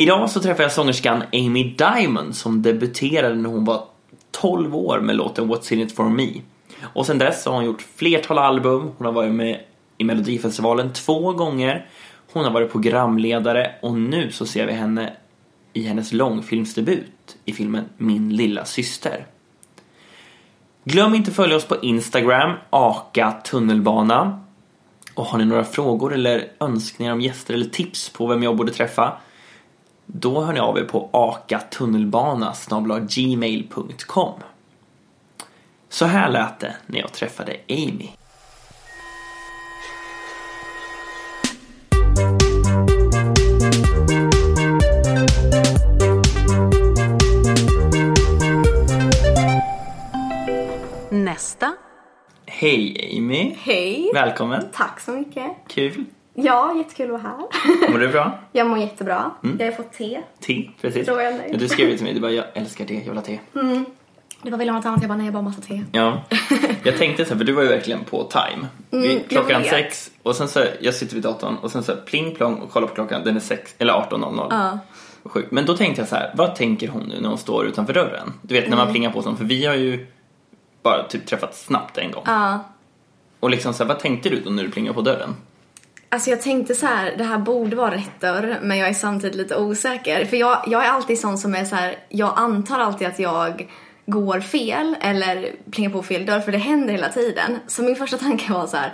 Idag så träffar jag sångerskan Amy Diamond som debuterade när hon var 12 år med låten What's in it for me. Och sen dess har hon gjort flertal album, hon har varit med i Melodifestivalen två gånger, hon har varit programledare och nu så ser vi henne i hennes långfilmsdebut i filmen Min lilla syster. Glöm inte att följa oss på Instagram, Aka tunnelbana. Och har ni några frågor eller önskningar om gäster eller tips på vem jag borde träffa? Då hör ni av er på akatunnelbana gmail.com. Så här lät det när jag träffade Amy. Nästa. Hej Amy! Hej. Välkommen! Tack så mycket. Kul! Ja, jättekul att vara här. Mår du bra? Jag mår jättebra. Jag har fått te. Te, precis. Tror jag nöjd. Du skrev till mig, du bara jag älskar te, jag vill ha te. Det var väl något annat, jag bara nej jag bara massa te. Ja, jag tänkte så här, för du var ju verkligen på time. Jag klockan sex och sen så, jag sitter vid datorn och sen så pling plong och kollar på klockan, den är sex, eller 18.00. Ja. Sjukt. Men då tänkte jag så här, vad tänker hon nu när hon står utanför dörren? Du vet när Mm. man plingar på sånt, för vi har ju bara typ träffats snabbt en gång. Ja. Och liksom så här, vad tänkte du då när du plingade på dörren? Alltså jag tänkte så här, det här borde vara rätt dörr, men jag är samtidigt lite osäker. För jag, jag är alltid sån som är så här, jag antar alltid att jag går fel eller plingar på fel dörr, för det händer hela tiden. Så min första tanke var så här,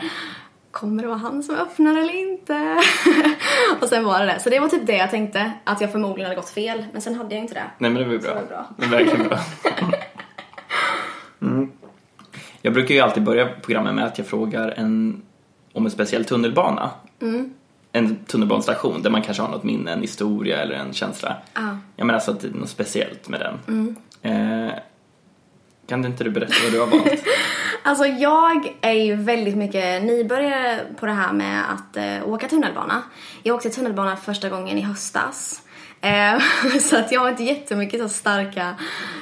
kommer det vara han som öppnar eller inte? och sen var det det. Så det var typ det jag tänkte, att jag förmodligen hade gått fel, men sen hade jag inte det. Nej men det var ju bra. Så var det bra. Det var verkligen bra. Mm. Jag brukar ju alltid börja programmet med att jag frågar en, om en speciell tunnelbana. Mm. En tunnelbanestation där man kanske har något minne, en historia eller en känsla. Ja. Jag menar så att det är något speciellt med den. Mm. Eh, kan inte du berätta vad du har valt? Alltså jag är ju väldigt mycket nybörjare på det här med att eh, åka tunnelbana. Jag åkte tunnelbana första gången i höstas. Eh, så att jag har inte jättemycket så starka,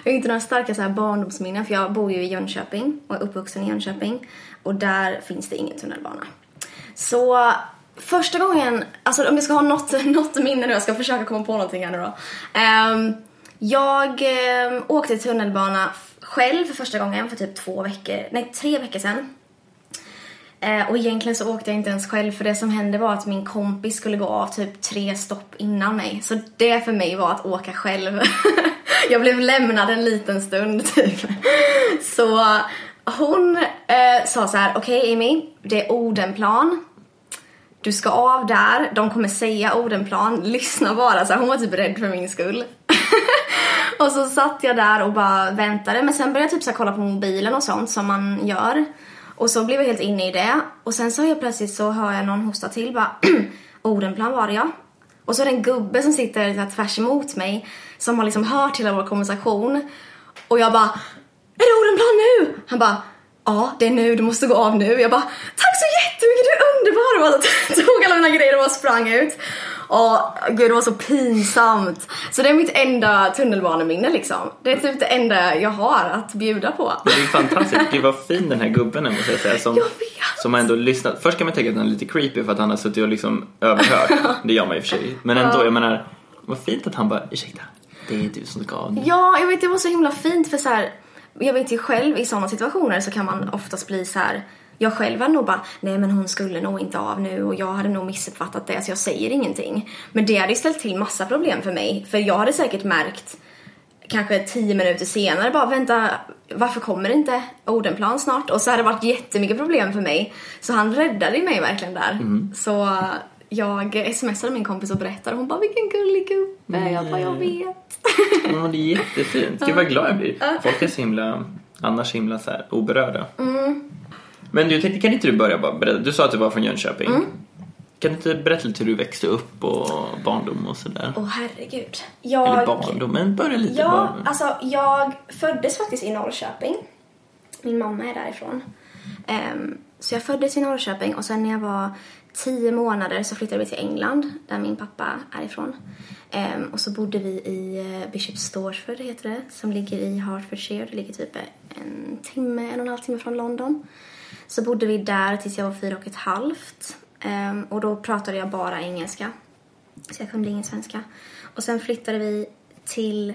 jag har inte några starka så här barndomsminnen för jag bor ju i Jönköping och är uppvuxen i Jönköping och där finns det ingen tunnelbana. Så första gången, alltså om jag ska ha något, något minne nu, jag ska försöka komma på någonting här nu då. Um, jag um, åkte tunnelbana själv för första gången för typ två veckor, nej tre veckor sedan. Uh, och egentligen så åkte jag inte ens själv för det som hände var att min kompis skulle gå av typ tre stopp innan mig. Så det för mig var att åka själv. jag blev lämnad en liten stund typ. Så hon uh, sa så här: okej Amy, det är Odenplan. Du ska av där, de kommer säga Odenplan, lyssna bara. Så här, hon var typ rädd för min skull. och så satt jag där och bara väntade. Men sen började jag typ så här kolla på mobilen och sånt som man gör. Och så blev jag helt inne i det. Och sen så jag plötsligt så hör jag någon hosta till bara Odenplan var det ja. Och så är det en gubbe som sitter så här tvärs emot mig som har liksom hört hela vår konversation. Och jag bara Är det Odenplan nu? Han bara Ja, det är nu, du måste gå av nu. Jag bara Tack så jättemycket, du är underbar! Och bara tog alla mina grejer och bara sprang ut. Och gud, det var så pinsamt. Så det är mitt enda tunnelbaneminne liksom. Det är typ det enda jag har att bjuda på. Det är fantastiskt. Gud vad fin den här gubben är måste jag säga. Som, Jag vet. som har ändå lyssnat. Först kan man tänka att han är lite creepy för att han har suttit och liksom överhört. Det gör man ju för sig. Men ändå, jag menar. Vad fint att han bara, ursäkta, det är du som ska av nu. Ja, jag vet det var så himla fint för så här. Jag vet ju själv i sådana situationer så kan man oftast bli så här. Jag själv hade nog bara, nej men hon skulle nog inte av nu och jag hade nog missuppfattat det så jag säger ingenting. Men det hade ju ställt till massa problem för mig. För jag hade säkert märkt kanske tio minuter senare bara vänta, varför kommer inte Odenplan snart? Och så hade det varit jättemycket problem för mig. Så han räddade mig verkligen där. Så jag smsade min kompis och berättade hon bara vilken gullig gubbe, jag bara jag vet. Ja, det är jättefint. Gud vad glad jag blir. Folk är så himla, annars så himla så här, oberörda. Men du, tänkte, kan inte du börja bara berätta? Du sa att du var från Jönköping. Kan du inte berätta lite hur du växte upp och barndom och sådär? Åh herregud. Jag... Eller barndom, men börja lite Ja, bara. alltså jag föddes faktiskt i Norrköping. Min mamma är därifrån. Ehm, så jag föddes i Norrköping och sen när jag var tio månader så flyttade vi till England där min pappa är ifrån. Um, och så bodde vi i eh, Bishop Stortford heter det, som ligger i Hertfordshire. Det ligger typ en timme, en och en halv timme från London. Så bodde vi där tills jag var fyra och ett halvt. Um, och då pratade jag bara engelska. Så jag kunde ingen svenska. Och sen flyttade vi till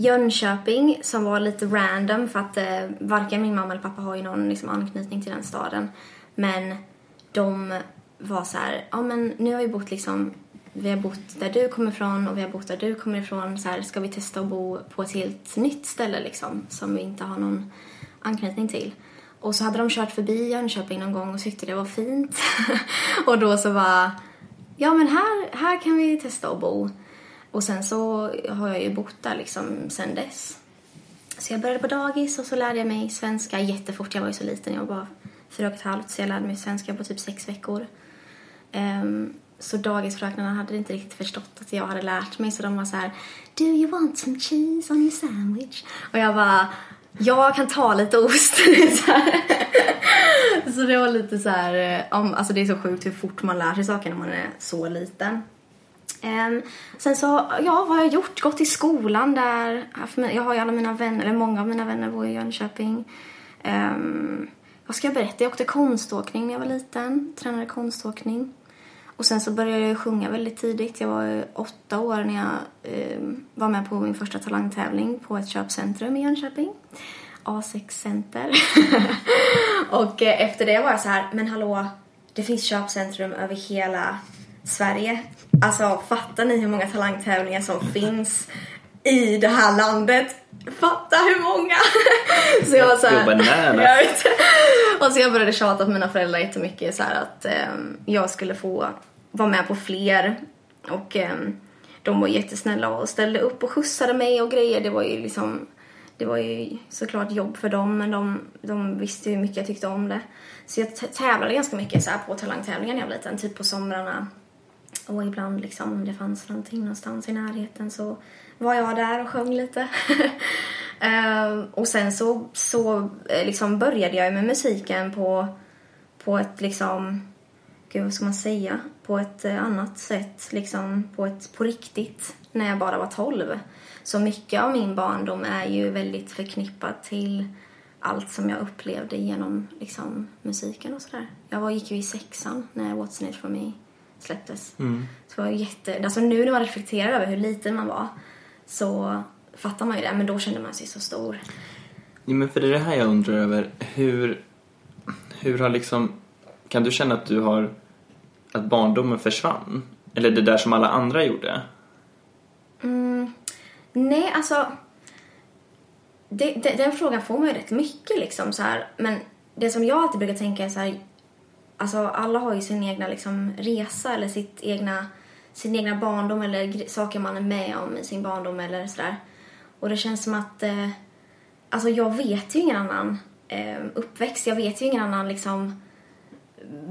Jönköping som var lite random för att eh, varken min mamma eller pappa har ju någon liksom, anknytning till den staden. Men de var så här, ja men nu har vi bott liksom, vi har bott där du kommer ifrån och vi har bott där du kommer ifrån. Så här, ska vi testa att bo på ett helt nytt ställe liksom som vi inte har någon anknytning till. Och så hade de kört förbi Jönköping någon gång och tyckte det var fint. och då så var ja men här, här kan vi testa att bo. Och sen så har jag ju bott där liksom sen dess. Så jag började på dagis och så lärde jag mig svenska jättefort. Jag var ju så liten, jag var bara fyra och ett halvt så jag lärde mig svenska på typ sex veckor. Um, så dagisfröknarna hade inte riktigt förstått att jag hade lärt mig så de var så här Do you want some cheese on your sandwich? Och jag bara jag kan ta lite ost. så, så det var lite så här, eh, om, alltså det är så sjukt hur fort man lär sig saker när man är så liten. Um, sen så, ja vad har jag gjort? Gått i skolan där. Haft Jag har ju alla mina vänner, eller många av mina vänner bor i Jönköping. Um, vad ska jag berätta? Jag åkte konståkning när jag var liten. Tränade konståkning. Och sen så började jag sjunga väldigt tidigt. Jag var ju åtta år när jag um, var med på min första talangtävling på ett köpcentrum i Jönköping. A6 Center. och eh, efter det var jag så här, men hallå, det finns köpcentrum över hela Sverige. Alltså fattar ni hur många talangtävlingar som finns i det här landet? Fatta hur många! så jag var så här, You're bananas. jag vet. Och så jag började tjata på mina föräldrar jättemycket så här att ehm, jag skulle få vara med på fler. Och ehm, de var jättesnälla och ställde upp och skjutsade mig och grejer. Det var ju liksom det var ju såklart jobb för dem men de, de visste hur mycket jag tyckte om det. Så jag tävlade ganska mycket så på talangtävlingar när jag var liten, typ på somrarna. Och ibland liksom om det fanns någonting någonstans i närheten så var jag där och sjöng lite. Ehm, och sen så, så eh, liksom började jag med musiken på, på ett liksom, gud vad ska man säga, på ett eh, annat sätt, liksom på ett på riktigt, när jag bara var 12. Så mycket av min barndom är ju väldigt förknippat till allt som jag upplevde genom liksom, musiken och sådär. Jag var, gick ju i sexan när What's in it for me släpptes. Så det var ju jätte, alltså nu när man reflekterar över hur liten man var så fattar man ju det, men då kände man sig så stor. Ja, men för det är det här jag undrar över. Hur, hur har liksom... Kan du känna att du har... Att barndomen försvann? Eller det där som alla andra gjorde? Nej, alltså... Det, det, den frågan får man ju rätt mycket liksom så här. Men det som jag alltid brukar tänka är så här... Alltså alla har ju sin egna liksom resa eller sitt egna, sin egna barndom eller saker man är med om i sin barndom eller sådär. Och det känns som att... Eh, alltså jag vet ju ingen annan eh, uppväxt. Jag vet ju ingen annan liksom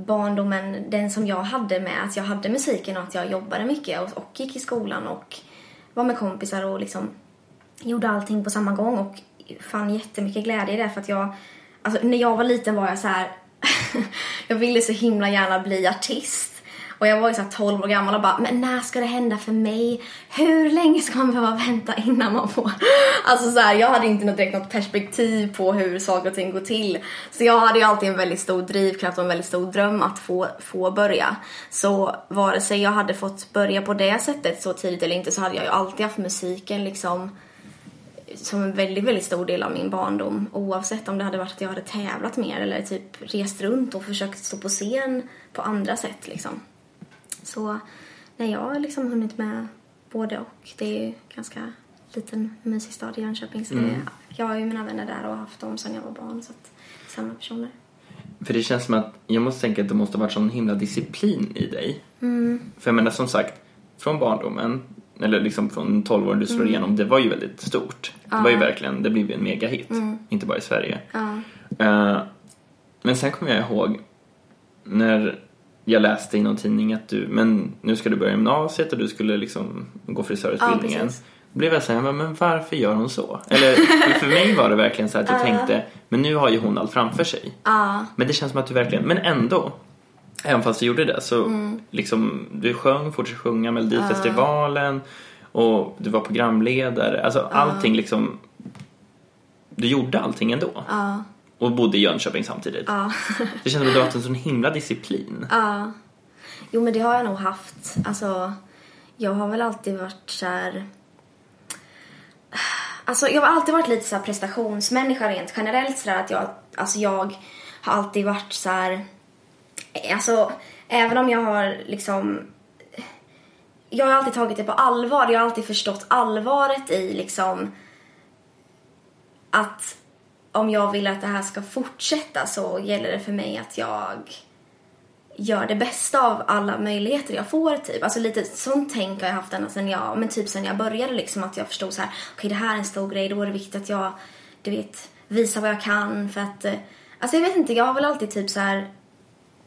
barndomen, den som jag hade med att jag hade musiken och att jag jobbade mycket och, och gick i skolan och var med kompisar och liksom gjorde allting på samma gång och fann jättemycket glädje i det för att jag, alltså när jag var liten var jag så här, jag ville så himla gärna bli artist. Och jag var ju så 12 år gammal och bara, men när ska det hända för mig? Hur länge ska man behöva vänta innan man får? Alltså så här, jag hade inte något direkt något perspektiv på hur saker och ting går till. Så jag hade ju alltid en väldigt stor drivkraft och en väldigt stor dröm att få, få börja. Så vare sig jag hade fått börja på det sättet så tidigt eller inte så hade jag ju alltid haft musiken liksom som en väldigt, väldigt stor del av min barndom. Oavsett om det hade varit att jag hade tävlat mer eller typ rest runt och försökt stå på scen på andra sätt liksom. Så nej, jag har liksom hunnit med både och. Det är ju ganska liten mysig stad i Jönköping så det, jag har ju mina vänner där och haft dem sedan jag var barn så att samma personer. För det känns som att jag måste tänka att det måste ha varit sån himla disciplin i dig. För jag menar som sagt, från barndomen, eller liksom från 12 år du slår igenom, det var ju väldigt stort. Det var ju verkligen, det blev ju en megahit. Inte bara i Sverige. Eh, men sen kommer jag ihåg när jag läste i någon tidning att du, men nu ska du börja gymnasiet och du skulle liksom gå frisörutbildningen. Ja, precis. Då blev jag såhär, men varför gör hon så? Eller för mig var det verkligen så att jag tänkte, men nu har ju hon allt framför sig. Men det känns som att du verkligen, men ändå. Även fast du gjorde det så liksom, du sjöng, fortsatte sjunga Melodifestivalen och du var programledare. Alltså allting liksom, du gjorde allting ändå. Och bodde i Jönköping samtidigt. det känns som att du har haft en sån himla disciplin. Jo men det har jag nog haft. Alltså, jag har väl alltid varit så här. Alltså jag har alltid varit lite så här prestationsmänniska rent generellt sådär att jag, alltså jag har alltid varit så här. Alltså även om jag har liksom jag har alltid tagit det på allvar. Jag har alltid förstått allvaret i liksom att om jag vill att det här ska fortsätta så gäller det för mig att jag gör det bästa av alla möjligheter jag får typ. Alltså lite sånt tänk har jag haft ända sen jag, men typ sen jag började liksom att jag förstod så här, okej det här är en stor grej, då är det viktigt att jag, du vet, visar vad jag kan för att, eh, alltså jag vet inte, jag har väl alltid typ så här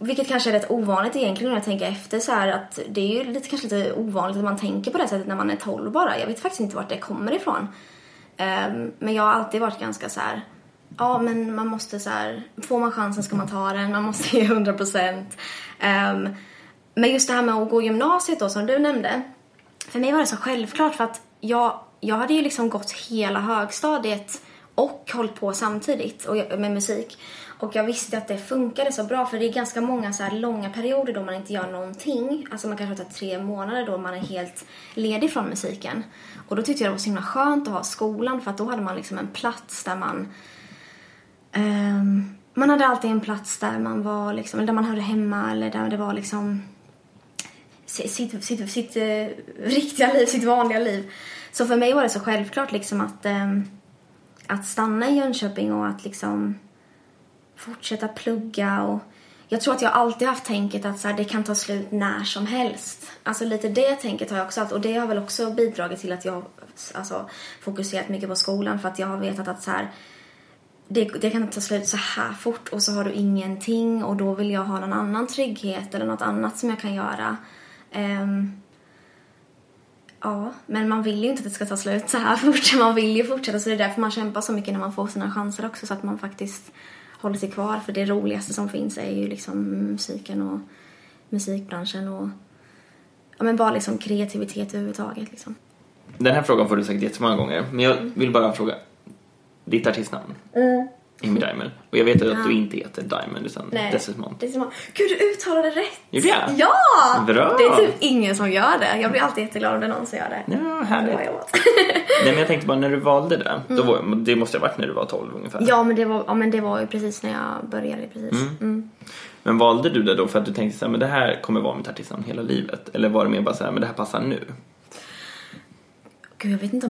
vilket kanske är rätt ovanligt egentligen när jag tänker efter så här att det är ju lite, kanske lite ovanligt att man tänker på det sättet när man är 12 bara. Jag vet faktiskt inte vart det kommer ifrån. Um, men jag har alltid varit ganska så här. Ja, men man måste så här. Får man chansen ska man ta den. Man måste ge 100 procent. Ehm, men just det här med att gå gymnasiet då som du nämnde. För mig var det så självklart för att jag, jag hade ju liksom gått hela högstadiet och hållit på samtidigt och, med musik. Och jag visste att det funkade så bra för det är ganska många så här långa perioder då man inte gör någonting. Alltså man kanske har tre månader då man är helt ledig från musiken. Och då tyckte jag det var så himla skönt att ha skolan för att då hade man liksom en plats där man um, man hade alltid en plats där man var liksom, eller där man hörde hemma eller där det var liksom sitt, sitt, sitt, sitt eh, riktiga liv, sitt vanliga liv. Så för mig var det så självklart liksom att, ehm, att stanna i Jönköping och att liksom fortsätta plugga och jag tror att jag alltid haft tänket att så här, det kan ta slut när som helst. Alltså lite det tänket har jag också haft och det har väl också bidragit till att jag alltså, fokuserat mycket på skolan för att jag har vetat att så här, det, det kan ta slut så här fort och så har du ingenting och då vill jag ha någon annan trygghet eller något annat som jag kan göra. Um, ja, men man vill ju inte att det ska ta slut så här fort. Man vill ju fortsätta så det är därför man kämpar så mycket när man får sina chanser också så att man faktiskt håller sig kvar för det roligaste som finns är ju liksom musiken och musikbranschen och ja men bara liksom kreativitet överhuvudtaget liksom. Den här frågan får du säkert jättemånga gånger, men jag vill bara fråga. Ditt artistnamn? Amy Diamond. Och jag vet att du inte heter Diamond utan Desmond. Desmond. Gud, du uttalade rätt! Gjorde jag? Ja! Bra. Det är typ ingen som gör det. Jag blir alltid jätteglad om det är någon som gör det. Ja, Bra härligt. jobbat. Nej men jag tänkte bara när du valde det, då var, det måste ha varit när du var 12 ungefär. ja, men det var, ja, men det var ju precis när jag började precis. Mm. Men valde du det då för att du tänkte så här, men det här kommer vara mitt artistnamn hela livet? Eller var det mer bara så här, men det här passar nu? Gud, jag vet inte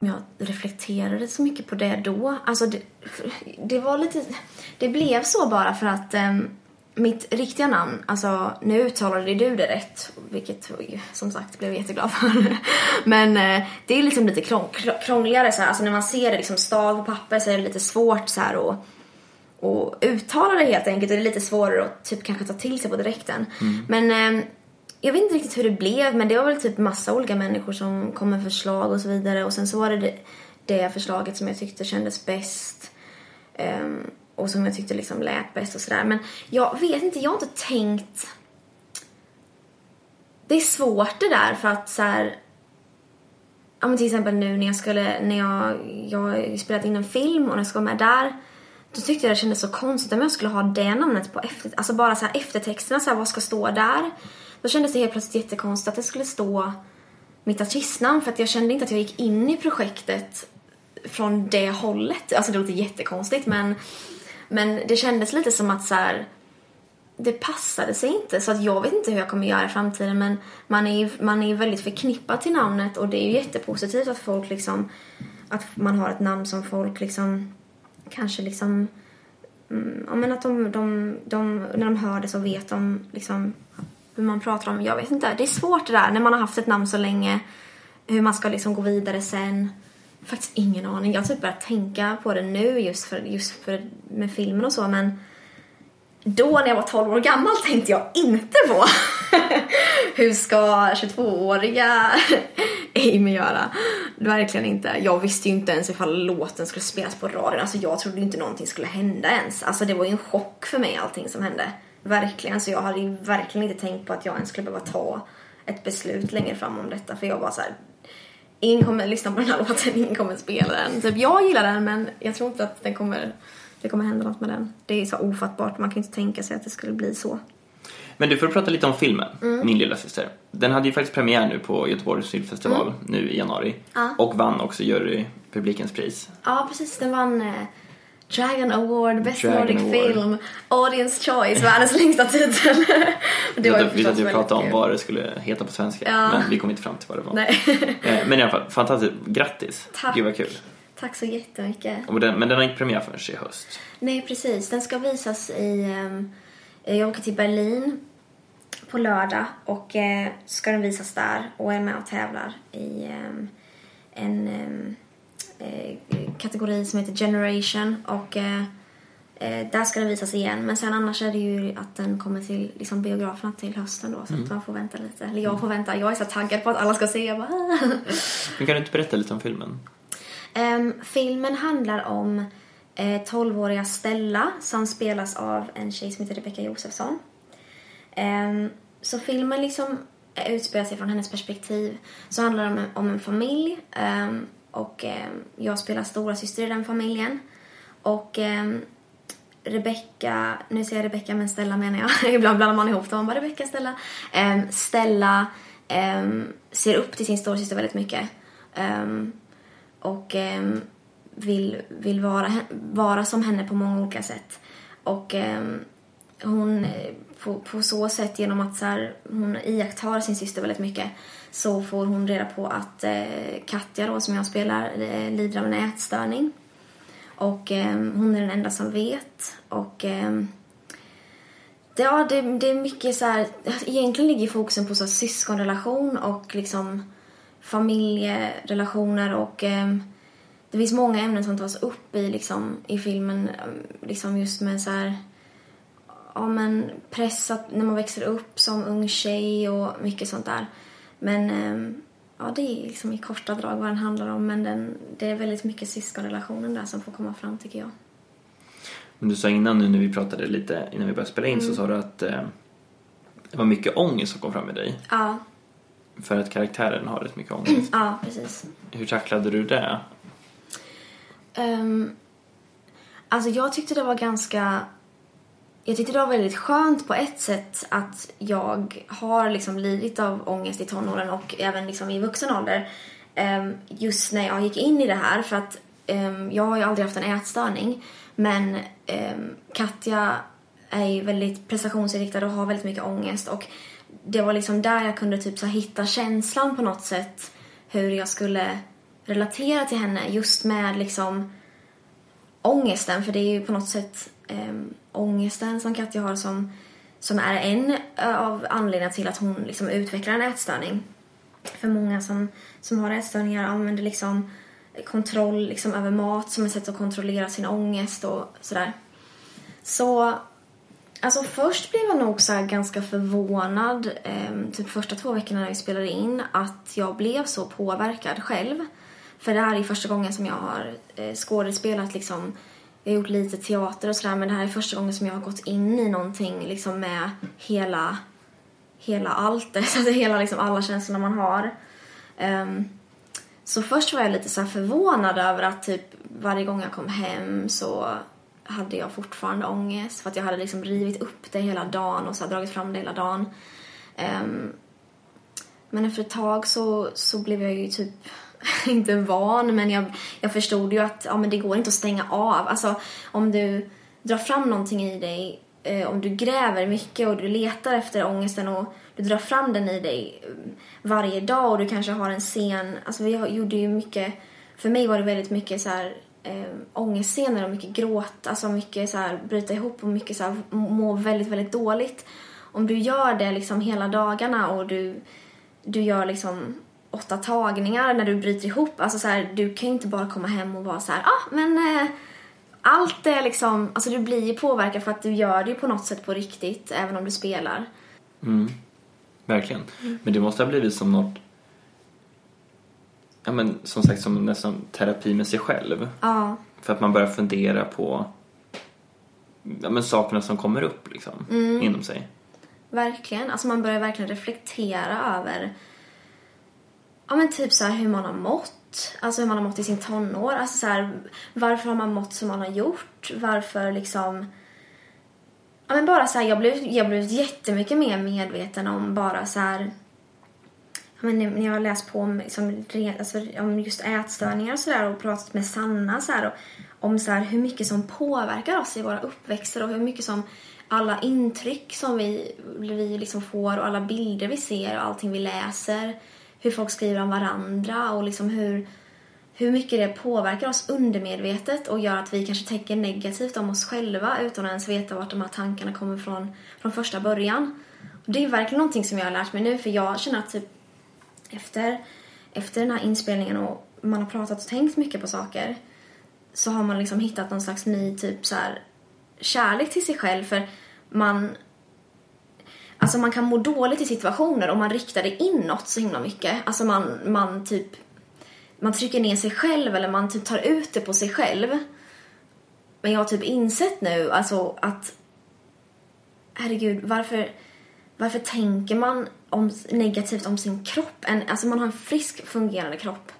Jag reflekterade så mycket på det då. Alltså det, det var lite... Det blev så bara för att um, mitt riktiga namn, alltså nu uttalade du det rätt, vilket som sagt blev jag jätteglad för. Men uh, det är liksom lite krång, krångligare så här. alltså när man ser det liksom stav på papper så är det lite svårt så här och och uttala det helt enkelt. Det är lite svårare att typ kanske ta till sig på direkten. Mm. Men um, jag vet inte riktigt hur det blev men det var väl typ massa olika människor som kom med förslag och så vidare och sen så var det det, det förslaget som jag tyckte kändes bäst um, och som jag tyckte liksom lät bäst och sådär men jag vet inte, jag har inte tänkt det är svårt det där för att så här, ja men till exempel nu när jag skulle, när jag, jag har spelat in en film och när jag ska vara med där då tyckte jag det kändes så konstigt om jag skulle ha det namnet på efter, alltså bara så här eftertexterna så här, vad ska stå där? Då kändes det helt plötsligt jättekonstigt att det skulle stå mitt artistnamn för att jag kände inte att jag gick in i projektet från det hållet. Alltså det låter jättekonstigt men, men det kändes lite som att så här, det passade sig inte så att jag vet inte hur jag kommer göra i framtiden men man är ju man är väldigt förknippad till namnet och det är ju jättepositivt att folk liksom att man har ett namn som folk liksom kanske liksom mm, ja men att de, de, de, när de hör det så vet de liksom Typ hur man pratar om, jag vet inte. Det är svårt det där när man har haft ett namn så länge. Hur man ska liksom gå vidare sen. Faktiskt ingen aning. Jag har typ börjat tänka på det nu just för, just för med filmen och så men då när jag var 12 år gammal tänkte jag inte på hur ska 22-åriga Amy göra? Verkligen inte. Jag visste ju inte ens ifall låten skulle spelas på radion. Alltså jag trodde inte någonting skulle hända ens. Alltså det var ju en chock för mig allting som hände. Verkligen. Så jag hade ju verkligen inte tänkt på att jag ens skulle behöva ta ett beslut längre fram om detta. För jag var så här, ingen kommer lyssna på den här låten, ingen kommer spela den. Typ jag gillar den men jag tror inte att den kommer, det kommer hända något med den. Det är så ofattbart, man kan inte tänka sig att det skulle bli så. Men du, får prata lite om filmen, mm. Min lilla syster. Den hade ju faktiskt premiär nu på Göteborgs filmfestival mm. nu i januari. Ja. Och vann också jurypublikens pris. Ja, precis. Den vann eh, Dragon Award, Best Dragon Nordic Award. Film, Audience Choice, världens längsta titel. det var vi hade ju pratat om vad det skulle heta på svenska, ja. men vi kom inte fram till vad det var. Nej. Eh, men i alla fall, fantastiskt. Grattis! Tack. Gud vad kul. Tack så jättemycket. Den, men den har inte premiär förrän i höst. Nej, precis. Den ska visas i... Um, jag åker till Berlin på lördag och uh, ska den visas där och är med och tävlar i um, en... Um, Eh, kategori som heter Generation och eh, eh, där ska den visas igen. Men sen annars är det ju att den kommer till liksom, biograferna till hösten då så mm. att man får vänta lite. Eller jag får vänta. Jag är så taggad på att alla ska se. Jag bara, Men kan du inte berätta lite om filmen? Um, filmen handlar om eh, 12-åriga Stella som spelas av en tjej som heter Rebecca Josefsson. Um, så filmen liksom utspelar sig från hennes perspektiv. Så handlar det om, om en familj um, och eh, jag spelar stora syster i den familjen. Och eh, Rebecca, nu säger jag Rebecca men Stella menar jag. Ibland blandar man ihop dem. Man bara Rebecca, Stella. Eh, Stella ehm, ser upp till sin storasyster väldigt mycket. Ehm, och ehm, vill, vill vara, vara som henne på många olika sätt. Och hon eh, på, på så sätt genom att så här, hon iakttar sin syster väldigt mycket så får hon reda på att eh, Katja då, som jag spelar eh, lider av en ätstörning. Och eh, hon är den enda som vet. Och eh, ja, det, det är mycket så här, egentligen ligger fokusen på så här, syskonrelation och liksom familjerelationer och eh, det finns många ämnen som tas upp i, liksom, i filmen, eh, liksom just med så här, ja men press när man växer upp som ung tjej och mycket sånt där. Men ehm, ja, det är liksom i korta drag vad den handlar om. Men den, det är väldigt mycket syskonrelationen där som får komma fram tycker jag. Men du sa innan nu när vi pratade lite innan vi började spela in så sa du att eh, det var mycket ångest som kom fram i dig. Ja, För att karaktären har rätt mycket ångest. ja precis. Hur tacklade du det? Um, alltså jag tyckte det var ganska... Jag tyckte det var väldigt skönt på ett sätt att jag har liksom lidit av ångest i tonåren och även liksom i vuxen ålder. Ehm, just när jag gick in i det här för att ehm, jag har ju aldrig haft en ätstörning men ehm, Katja är ju väldigt prestationsinriktad och har väldigt mycket ångest och det var liksom där jag kunde typ så hitta känslan på något sätt hur jag skulle relatera till henne just med liksom ångesten, för det är ju på något sätt eh, ångesten som Katja har som, som är en eh, av anledningarna till att hon liksom utvecklar en ätstörning. För många som, som har ätstörningar använder liksom kontroll liksom över mat som ett sätt att kontrollera sin ångest och sådär. Så Alltså först blev jag nog så här ganska förvånad, eh, typ första två veckorna när vi spelade in, att jag blev så påverkad själv. För det här är första gången som jag har eh, skådespelat liksom, jag har gjort lite teater och sådär men det här är första gången som jag har gått in i någonting liksom med hela, hela allt, alltså hela liksom alla känslorna man har. Um, så först var jag lite så här förvånad över att typ varje gång jag kom hem så hade jag fortfarande ångest för att jag hade liksom rivit upp det hela dagen och så här dragit fram det hela dagen. Um, men efter ett tag så, så blev jag ju typ inte van men jag, jag förstod ju att ja, men det går inte att stänga av. Alltså om du drar fram någonting i dig, eh, om du gräver mycket och du letar efter ångesten och du drar fram den i dig eh, varje dag och du kanske har en scen, alltså vi gjorde ju mycket, för mig var det väldigt mycket så här eh, ångestscener och mycket gråt, alltså mycket så här bryta ihop och mycket så här må väldigt, väldigt dåligt. Om du gör det liksom hela dagarna och du, du gör liksom åtta tagningar när du bryter ihop, alltså så här, du kan ju inte bara komma hem och vara så här, ah, men eh, allt är liksom, alltså du blir ju påverkad för att du gör det ju på något sätt på riktigt, även om du spelar. Mm. Verkligen. Men det måste ha blivit som något Ja men som sagt som nästan terapi med sig själv. Ja, För att man börjar fundera på ja, men sakerna som kommer upp liksom inom sig. verkligen. Alltså man börjar verkligen reflektera över ja men typ så här hur man har mått. Alltså hur man har mått i sin tonår. Alltså så här, varför har man mått som man har gjort? Varför liksom... Ja men bara så här, jag blev, jag blev jättemycket mer medveten om bara så här... Ja, men när jag har läst på om, liksom, alltså, om just ätstörningar och sådär och pratat med Sanna så här, och, om så här, hur mycket som påverkar oss i våra uppväxter och hur mycket som alla intryck som vi, vi liksom får och alla bilder vi ser och allting vi läser hur folk skriver om varandra och liksom hur, hur mycket det påverkar oss undermedvetet och gör att vi kanske tänker negativt om oss själva utan att ens veta vart de här tankarna kommer från från första början. Och det är verkligen någonting som jag har lärt mig nu för jag känner att typ efter, efter den här inspelningen och man har pratat och tänkt mycket på saker så har man liksom hittat någon slags ny typ så här kärlek till sig själv för man Alltså man kan må dåligt i situationer om man riktar det inåt så himla mycket. Alltså man, man typ man trycker ner sig själv eller man typ tar ut det på sig själv. Men jag har typ insett nu alltså att herregud, varför varför tänker man om, negativt om sin kropp? En, alltså man har en frisk fungerande kropp.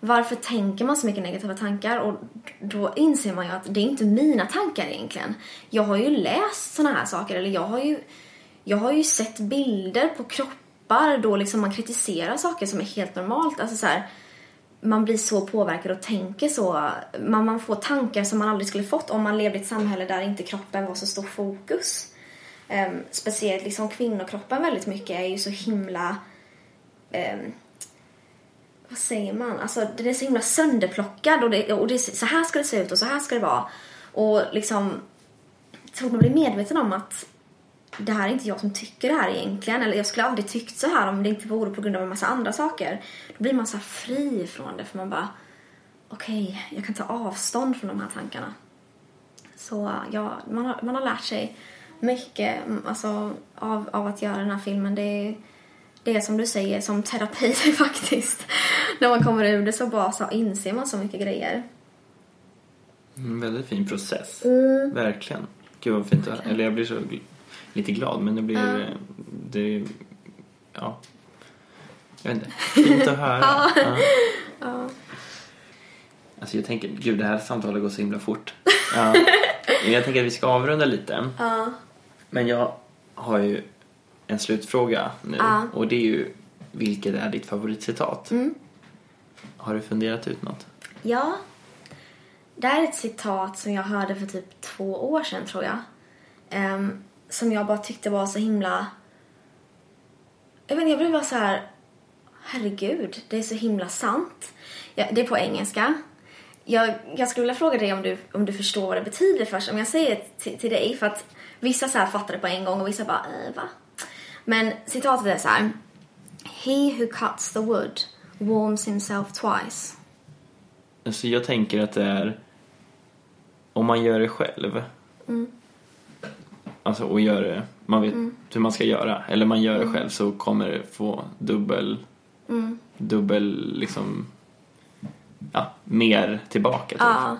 Varför tänker man så mycket negativa tankar? Och då inser man ju att det är inte mina tankar egentligen. Jag har ju läst såna här saker, eller jag har ju, jag har ju sett bilder på kroppar då liksom man kritiserar saker som är helt normalt. Alltså så här, man blir så påverkad och tänker så. Man, man får tankar som man aldrig skulle fått om man levde i ett samhälle där inte kroppen var så stor fokus. Um, speciellt liksom kvinnokroppen väldigt mycket är ju så himla um, vad säger man? Alltså den är så himla sönderplockad och, det, och det, så här ska det se ut och så här ska det vara. Och liksom så fort man blir medveten om att det här är inte jag som tycker det här egentligen eller jag skulle aldrig tyckt så här om det inte vore på grund av en massa andra saker. Då blir man så fri från det för man bara okej, okay, jag kan ta avstånd från de här tankarna. Så ja, man har, man har lärt sig mycket alltså, av, av att göra den här filmen. Det är, det är som du säger, som terapi faktiskt. När man kommer ur det så bara så inser man så mycket grejer. En väldigt fin process. Mm. Verkligen. Gud vad fint höra. Eller jag blir så lite glad men det blir... Eh, Det, ja. Jag vet inte. Fint att höra. ja. Ja. Alltså jag tänker, gud det här samtalet går så himla fort. Ja. Jag tänker att vi ska avrunda lite. Ja. Men jag har ju en slutfråga nu. Ja. Och det är ju, vilket är ditt favoritcitat? Mm. Har du funderat ut något? Ja. Det här är ett citat som jag hörde för typ två år sedan tror jag. Ehm, som jag bara tyckte var så himla... Jag vet inte, jag blev bara så här... Herregud, det är så himla sant. Ja, det är på engelska. Jag, jag skulle vilja fråga dig om du, om du förstår vad det betyder först. Om jag säger det till, dig, för att vissa så här fattar det på en gång och vissa bara, äh, va? Men citatet är så här. He who cuts the wood warms himself twice. Alltså jag tänker att det är om man gör det själv. Mm. Alltså och gör det, man vet Mm. hur man ska göra. Eller man gör det Mm. själv så kommer det få dubbel, Mm. dubbel liksom, ja, mer tillbaka. Typ. Ja.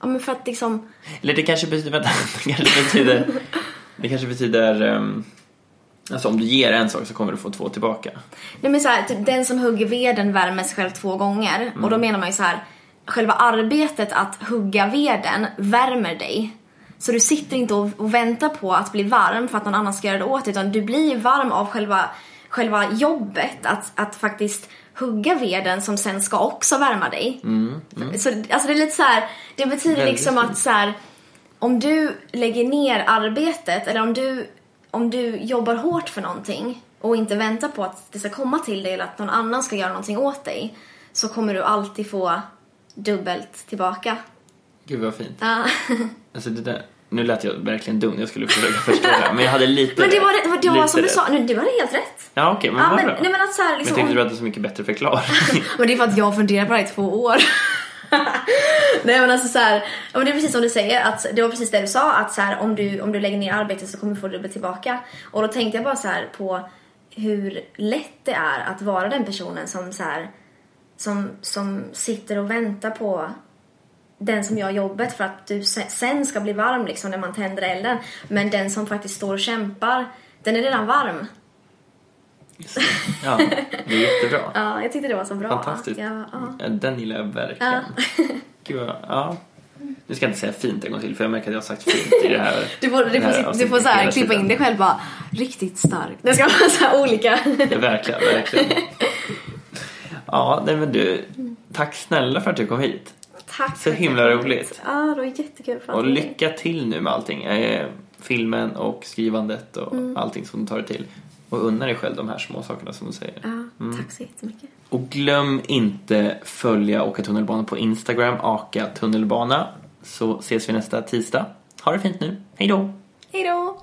Ja, men för att liksom... Eller det kanske betyder, vänta, det kanske betyder, det kanske betyder, um, alltså om du ger en sak så kommer du få två tillbaka. Nej men så här, typ, den som hugger veden värmer sig själv två gånger. Mm. Och då menar man ju så här, själva arbetet att hugga veden värmer dig. Så du sitter inte och, och väntar på att bli varm för att någon annan ska göra det åt dig, utan du blir varm av själva, själva jobbet att, att faktiskt hugga veden som sen ska också värma dig. Mm, mm. Så alltså det är lite så här, det betyder Väldigt liksom att så här, om du lägger ner arbetet eller om du, om du jobbar hårt för någonting och inte väntar på att det ska komma till dig eller att någon annan ska göra någonting åt dig så kommer du alltid få dubbelt tillbaka. Gud vad fint. Ja. Alltså det där, nu lät jag verkligen dum, jag skulle försöka förstå det. Men jag hade lite Men det var, det det var lite som du sa, nu, det var helt rätt. Ja okej, men Ja, vad men- bra. nej, men att så här, liksom, jag tänkte du hade så mycket bättre förklaring. Men det är för att jag har funderat på det här i två år. Nej men alltså så här, men det är precis som du säger, att det var precis det du sa, att så här, om, du, om du lägger ner arbete så kommer du få dubbelt tillbaka. Och då tänkte jag bara så här på hur lätt det är att vara den personen som så här, som, som sitter och väntar på den som gör jobbet för att du se- sen ska bli varm liksom när man tänder elden. Men den som faktiskt står och kämpar, den är redan varm. ja, det är jättebra. Ja, jag tyckte det var så bra. Fantastiskt. Ja, ja. Den gillar jag verkligen. Ja. Gud ja. Nu ska jag inte säga fint en gång till för jag märker att jag har sagt fint i det här Du får, du här får, du avsnittet får så här, klippa in dig själv bara riktigt stark. Det ska vara så här olika. Ja, verkligen, verkligen. Ja, nej men du, tack snälla för att du kom hit. Tack. Så himla roligt. Ja, det var jättekul Och lycka till nu med allting. Eh, filmen och skrivandet och Mm. allting som du tar dig till. Och unna dig själv de här små sakerna som du säger. Ja, Mm. tack så jättemycket. Och glöm inte följa Åka tunnelbana på Instagram, Aka tunnelbana. Så ses vi nästa tisdag. Ha det fint nu. Hej då! Hej då!